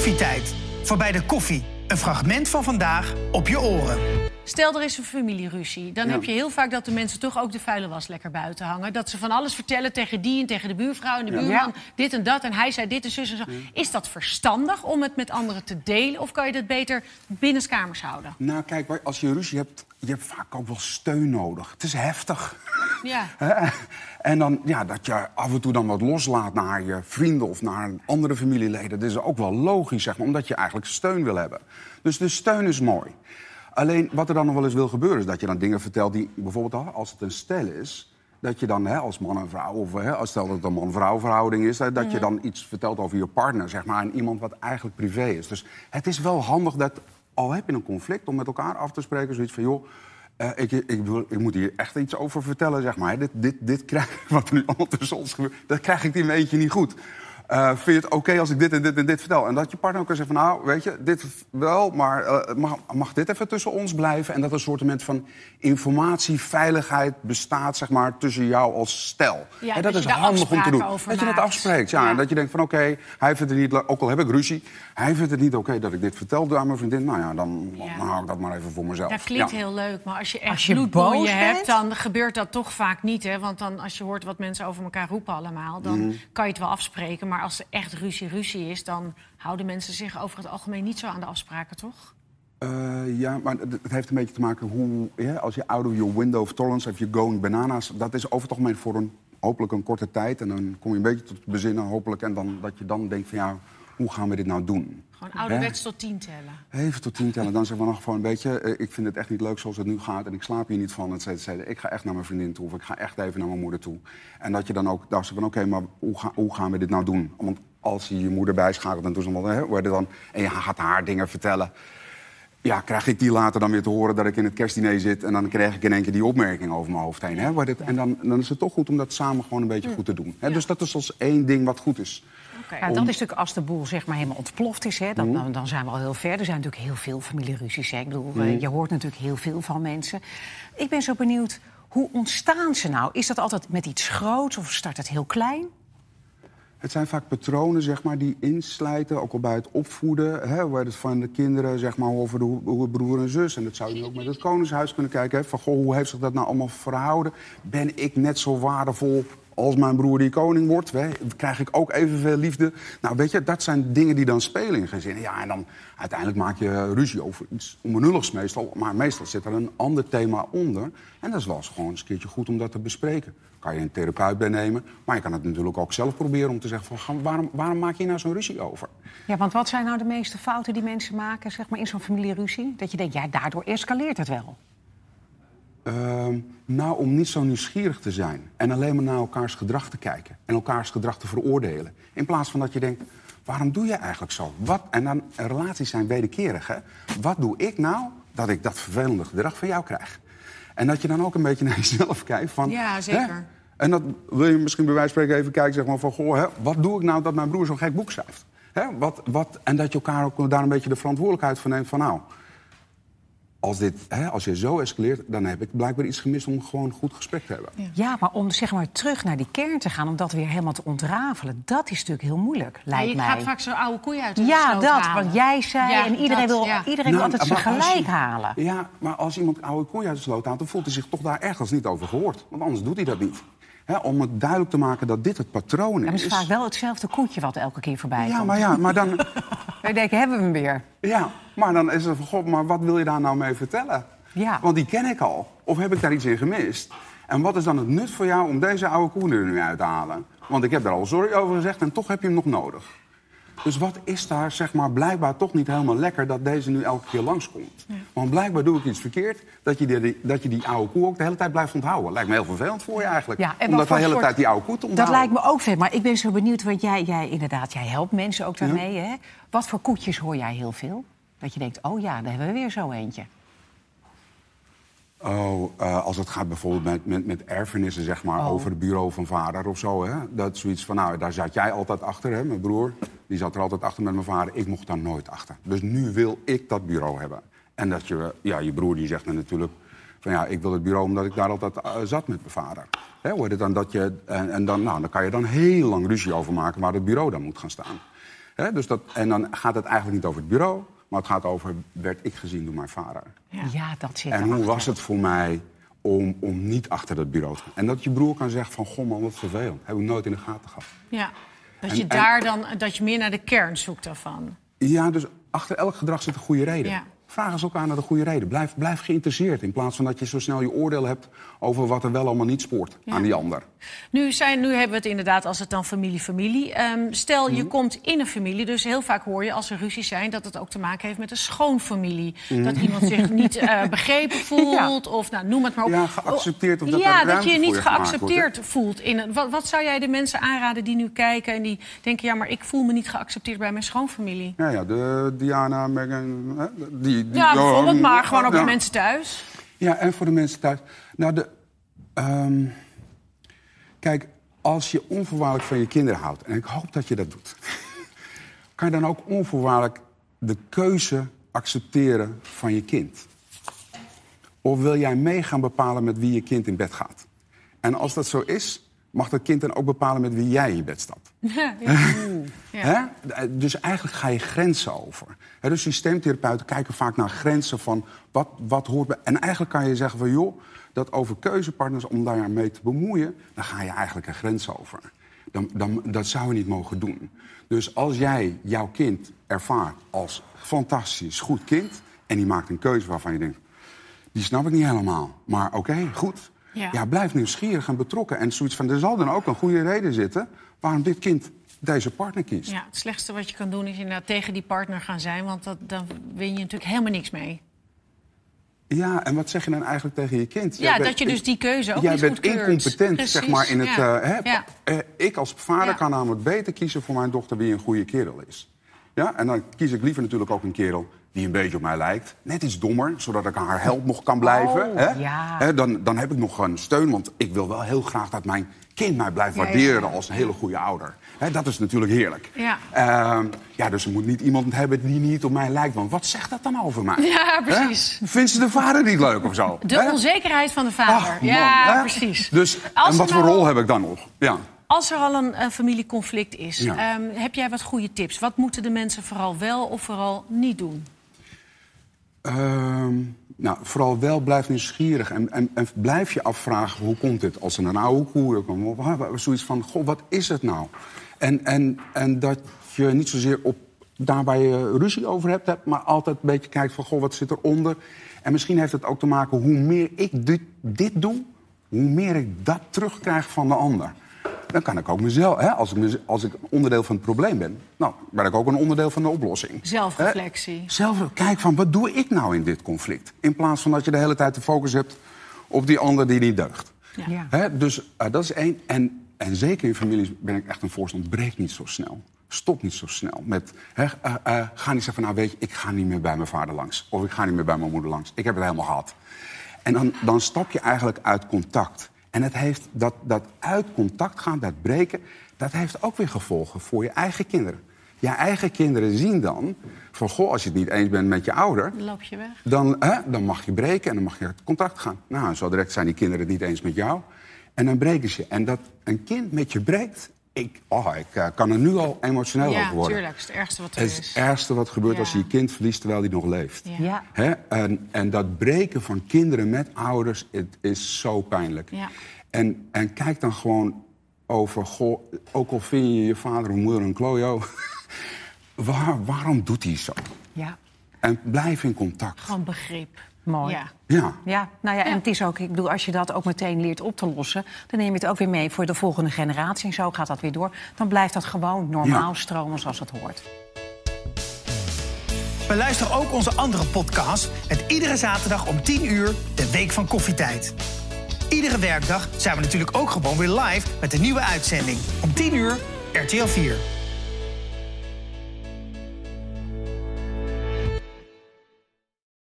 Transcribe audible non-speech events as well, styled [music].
Koffietijd. Voorbij de koffie. Een fragment van vandaag op je oren. Stel, er is een familieruzie. Dan heb je heel vaak dat de mensen toch ook de vuile was lekker buiten hangen. Dat ze van alles vertellen tegen die en tegen de buurvrouw en de buurman. Dit en dat. En hij zei dit en zus en zo. Is dat verstandig om het met anderen te delen? Of kan je dat beter binnenskamers houden? Nou, kijk, als je ruzie hebt, je hebt vaak ook wel steun nodig. Het is heftig. Ja. en dan, ja, dat je af en toe dan wat loslaat naar je vrienden of naar andere familieleden. Dat is ook wel logisch, zeg maar, omdat je eigenlijk steun wil hebben. Dus de steun is mooi. Alleen wat er dan nog wel eens wil gebeuren, is dat je dan dingen vertelt die bijvoorbeeld als het een stel is. Dat je dan hè, als man en vrouw, of hè, als stel dat het een man-vrouw verhouding is, hè, dat je dan iets vertelt over je partner, zeg maar, aan iemand wat eigenlijk privé is. Dus het is wel handig dat, al heb je een conflict, om met elkaar af te spreken, zoiets van joh. Uh, ik, ik, ik, moet hier echt iets over vertellen, zeg maar. Dit, dit, dit krijg, [laughs] wat er nu tussen ons gebeurt, dat krijg ik die een beetje niet goed. Uh, vind je het oké als ik dit en dit en dit vertel? En dat je partner ook kan zeggen van, nou, weet je, dit wel, maar uh, mag, mag, dit even tussen ons blijven? En dat een soort van informatieveiligheid bestaat, zeg maar, tussen jou als stel. Ja, en dat, is handig om te doen. Dat je dat afspreekt, ja. En dat je denkt van, oké, hij vindt het niet, ook al heb ik ruzie, hij vindt het niet oké dat ik dit vertel aan mijn vriendin. Nou ja, dan, dan hou ik dat maar even voor mezelf. Dat klinkt heel leuk, maar als je echt als je hebt, dan gebeurt dat toch vaak niet, hè? Want dan, als je hoort wat mensen over elkaar roepen allemaal, dan mhm. kan je het wel afspreken. Maar als er echt ruzie ruzie is, dan houden mensen zich over het algemeen niet zo aan de afspraken, toch? Uh, ja, maar het heeft een beetje te maken hoe, als je out of your window of tolerance, of je going bananas, dat is over het algemeen voor een hopelijk een korte tijd. En dan kom je een beetje tot bezinnen, hopelijk. En dan, dat je dan denkt van ja, hoe gaan we dit nou doen? Gewoon ouderwets tot tien tellen. Even tot tien tellen. Dan zeggen we nog gewoon een beetje... Uh, ik vind het echt niet leuk zoals het nu gaat en ik slaap hier niet van. Ik ga echt naar mijn vriendin toe of ik ga echt even naar mijn moeder toe. En dat je dan ook dacht van oké, maar hoe, ga, hoe, gaan we dit nou doen? Want als je je moeder bijschakelt en toen ze worden dan, en je gaat haar dingen vertellen. Ja, krijg ik die later dan weer te horen dat ik in het kerstdiner zit... en dan krijg ik in één keer die opmerking over mijn hoofd heen. Hè? En dan, dan is het toch goed om dat samen gewoon een beetje hm. goed te doen. Hè? Dus dat is als één ding wat goed is. Ja, dat is natuurlijk als de boel zeg maar helemaal ontploft is. Hè, dan, hm. dan, dan, zijn we al heel ver. Er zijn natuurlijk heel veel familieruzies. Hè. Ik bedoel, hm. je hoort natuurlijk heel veel van mensen. Ik ben zo benieuwd, hoe ontstaan ze nou? Is dat altijd met iets groots of start het heel klein? Het zijn vaak patronen zeg maar, die inslijten, ook al bij het opvoeden. Hè, waar het van de kinderen zeg maar, over de hoe broer en zus. En dat zou je ook met het Koningshuis kunnen kijken. Hè, van, goh, hoe heeft zich dat nou allemaal verhouden? Ben ik net zo waardevol als mijn broer die koning wordt, krijg ik ook evenveel liefde. Nou, weet je, dat zijn dingen die dan spelen in gezinnen. Ja, en dan uiteindelijk maak je ruzie over iets onbenulligs meestal. Maar meestal zit er een ander thema onder. En dat is wel eens gewoon een keertje goed om dat te bespreken. Kan je een therapeut bij nemen. Maar je kan het natuurlijk ook zelf proberen om te zeggen... Van, waarom, waarom maak je nou zo'n ruzie over? Ja, want wat zijn nou de meeste fouten die mensen maken zeg maar, in zo'n familieruzie? Dat je denkt, ja, daardoor escaleert het wel. Ehm, nou, om niet zo nieuwsgierig te zijn en alleen maar naar elkaars gedrag te kijken en elkaars gedrag te veroordelen. In plaats van dat je denkt, waarom doe je eigenlijk zo? Wat, en dan, relaties zijn wederkerig, hè? Wat doe ik nou dat ik dat vervelende gedrag van jou krijg? En dat je dan ook een beetje [laughs] naar jezelf kijkt van... Ja, zeker. Hè? En dat wil je misschien bij wijze van spreken even kijken zeg maar, van... Goh, hè, wat doe ik nou dat mijn broer zo'n gek boek schrijft? Hè? Wat, wat, en dat je elkaar ook daar een beetje de verantwoordelijkheid van neemt van... nou, als, dit, hè, als je zo escaleert, dan heb ik blijkbaar iets gemist om gewoon een goed gesprek te hebben. Ja, maar om zeg maar, terug naar die kern te gaan, om dat weer helemaal te ontrafelen, dat is natuurlijk heel moeilijk, lijkt ja, je mij. Je gaat vaak zo'n oude koeien uit de Ja, dat, wat jij zei. en iedereen wil, iedereen wil nou, altijd zijn gelijk halen. Ja, maar als iemand oude koeien uit de sloot haalt, dan voelt hij zich toch daar ergens niet over gehoord. Want anders doet hij dat niet om het duidelijk te maken dat dit het patroon is. En het is vaak wel hetzelfde koetje wat elke keer voorbij ja, komt. Maar ja, maar dan... [laughs] Wij denken, hebben we hem weer. Ja, maar dan is het van, god, maar wat wil je daar nou mee vertellen? Ja. Want die ken ik al. Of heb ik daar iets in gemist? En wat is dan het nut voor jou om deze oude koe er nu uit te halen? Want ik heb daar al sorry over gezegd en toch heb je hem nog nodig. Dus wat is daar zeg maar, blijkbaar toch niet helemaal lekker dat deze nu elke keer langskomt? Ja. Want blijkbaar doe ik iets verkeerd dat je, die, dat je die oude koe ook de hele tijd blijft onthouden. Lijkt me heel vervelend voor je eigenlijk. Ja, Omdat de hele tijd die oude koe te onthouden. Dat lijkt me ook veel. Maar ik ben zo benieuwd, want jij, jij inderdaad, jij helpt mensen ook daarmee. Hè? Wat voor koetjes hoor jij heel veel? Dat je denkt, oh ja, daar hebben we weer zo eentje. Oh, uh, als het gaat bijvoorbeeld met, met, met erfenissen, zeg maar, oh. over het bureau van vader of zo. Hè? Dat is zoiets van, nou, daar zat jij altijd achter, hè, mijn broer. Die zat er altijd achter met mijn vader. Ik mocht daar nooit achter. Dus nu wil ik dat bureau hebben. En dat je, ja, je broer die zegt dan natuurlijk van ja, ik wil het bureau omdat ik daar altijd uh, zat met mijn vader. Hè, hoor dan dat je, en, en dan, nou, dan kan je dan heel lang ruzie over maken waar het bureau dan moet gaan staan. Hè, dus dat, en dan gaat het eigenlijk niet over het bureau, maar het gaat over... werd ik gezien door mijn vader? Ja, dat zit En hoe was het voor mij om, om niet achter dat bureau te gaan? En dat je broer kan zeggen van, goh man, wat vervelend. Heb ik nooit in de gaten gehad. Ja. Dat En- je en- daar dan, dat je meer naar de kern zoekt daarvan. Ja, dus achter elk gedrag zit een goede reden. Ja. Vraag eens elkaar naar de goede reden. Blijf, blijf geïnteresseerd in plaats van dat je zo snel je oordeel hebt... over wat er wel allemaal niet spoort aan die ander. Nu, zijn, nu hebben we het inderdaad als het dan familie-familie. Ehm, stel, Mhm. je komt in een familie, dus heel vaak hoor je als er ruzies zijn... dat het ook te maken heeft met een schoonfamilie. Mhm. Dat iemand zich niet eh, [laughs] begrepen voelt of nou, noem het maar op. Ja, geaccepteerd of dat Ja, dat je niet je gemaakt wordt, geaccepteerd voelt. In een, wat, wat zou jij de mensen aanraden die nu kijken en die denken... ja, maar ik voel me niet geaccepteerd bij mijn schoonfamilie? Ja, ja, de Diana, Megan... Die, die, Ja, bijvoorbeeld, maar gewoon ook bij mensen thuis. Ja, en voor de mensen thuis. Nou, de, ehm, kijk, als je onvoorwaardelijk van je kinderen houdt... en ik hoop dat je dat doet... [laughs] kan je dan ook onvoorwaardelijk de keuze accepteren van je kind? Of wil jij mee gaan bepalen met wie je kind in bed gaat? En als dat zo is, mag dat kind dan ook bepalen met wie jij in bed staat? [laughs] Ja? Dus eigenlijk ga je grenzen over. Hè, dus systeemtherapeuten kijken vaak naar grenzen van wat, wat hoort bij. En eigenlijk kan je zeggen van joh, dat over keuzepartners om daar mee te bemoeien, dan ga je eigenlijk een grens over. Dan, dan, dat zou je niet mogen doen. Dus als jij jouw kind ervaart als fantastisch goed kind en die maakt een keuze waarvan je denkt, die snap ik niet helemaal, maar oké, goed. Ja. Ja. blijf nieuwsgierig en betrokken. En zoiets van, er zal dan ook een goede reden zitten waarom dit kind deze partner kiest. Ja, het slechtste wat je kan doen is inderdaad tegen die partner gaan zijn... want dat, dan win je natuurlijk helemaal niks mee. Ja, en wat zeg je dan eigenlijk tegen je kind? Ja, Jij bent- dat je dus die keuze ook Jij niet bent goedkeurt. incompetent, Precies, zeg maar, in het... ja. eh, hè, Ja. eh, ik als vader Ja. kan namelijk beter kiezen voor mijn dochter wie een goede kerel is. Ja, en dan kies ik liever natuurlijk ook een kerel die een beetje op mij lijkt. Net iets dommer, zodat ik haar help nog kan blijven. Oh, hè? ja. Hè, dan, dan heb ik nog een steun, want ik wil wel heel graag dat mijn kind mij blijft Ja, waarderen ja. als een hele goede ouder. Hè, dat is natuurlijk heerlijk. Ja. Ehm, ja, dus er moet niet iemand hebben die niet op mij lijkt. Want wat zegt dat dan over mij? Ja, Hè? precies. Vindt ze de vader niet leuk of zo? De Hè? onzekerheid van de vader. Ach, man, ja, precies. Dus, Als en wat voor nou- rol heb ik dan nog? Ja. Als er al een, een familieconflict is, ehm, heb jij wat goede tips? Wat moeten de mensen vooral wel of vooral niet doen? Ehm, nou, vooral wel blijf nieuwsgierig en, en, en blijf je afvragen hoe komt dit? Als er een oude koer komt, zoiets van, goh, wat is het nou? En, en, en dat je niet zozeer op, daar je ruzie over hebt, hebt, maar altijd een beetje kijkt van, goh, wat zit eronder? En misschien heeft het ook te maken, hoe meer ik dit doe, hoe meer ik dat terugkrijg van de ander. Dan kan ik ook mezelf, hè, als, ik, mez- als ik onderdeel van het probleem ben, nou, ben ik ook een onderdeel van de oplossing. Zelfreflectie. Zelf, kijk van, wat doe ik nou in dit conflict? In plaats van dat je de hele tijd de focus hebt op die ander die niet deugt. Ja. Ja. Hè, dus eh, dat is één. En, en zeker in families ben ik echt een voorstander. Breek niet zo snel. Stop niet zo snel. Met, hè, eh, eh, ga niet zeggen van, nou weet je, ik ga niet meer bij mijn vader langs. Of ik ga niet meer bij mijn moeder langs. Ik heb het helemaal gehad. En dan, dan stap je eigenlijk uit contact. En het heeft dat, dat uit contact gaan, dat breken... dat heeft ook weer gevolgen voor je eigen kinderen. Je eigen kinderen zien dan van... goh, als je het niet eens bent met je ouder... Dan loop je weg. Dan, hè, dan mag je breken en dan mag je uit contact gaan. Nou, zo direct zijn die kinderen het niet eens met jou. En dan breken ze. En dat een kind met je breekt... Ik, oh, ik eh, kan er nu al emotioneel Ja, over worden. tuurlijk. Het is het ergste wat er Het is. is het ergste wat gebeurt Ja. als je je kind verliest terwijl hij nog leeft. Ja. Ja. Hè? En, en dat breken van kinderen met ouders, het is zo pijnlijk. Ja. En, en kijk dan gewoon over, goh, ook al vind je je vader of moeder een klojo... [laughs] waar, waarom doet hij zo? Ja, En blijf in contact. Gewoon begrip. Mooi. Ja. Ja. Ja, nou ja, en het is ook, ik bedoel, als je dat ook meteen leert op te lossen, dan neem je het ook weer mee voor de volgende generatie en zo gaat dat weer door. Dan blijft dat gewoon normaal Ja. stromen zoals het hoort. Beluister ook onze andere podcast met iedere zaterdag om 10 uur de Week van Koffietijd. Iedere werkdag zijn we natuurlijk ook gewoon weer live met een nieuwe uitzending. Om 10 uur RTL 4.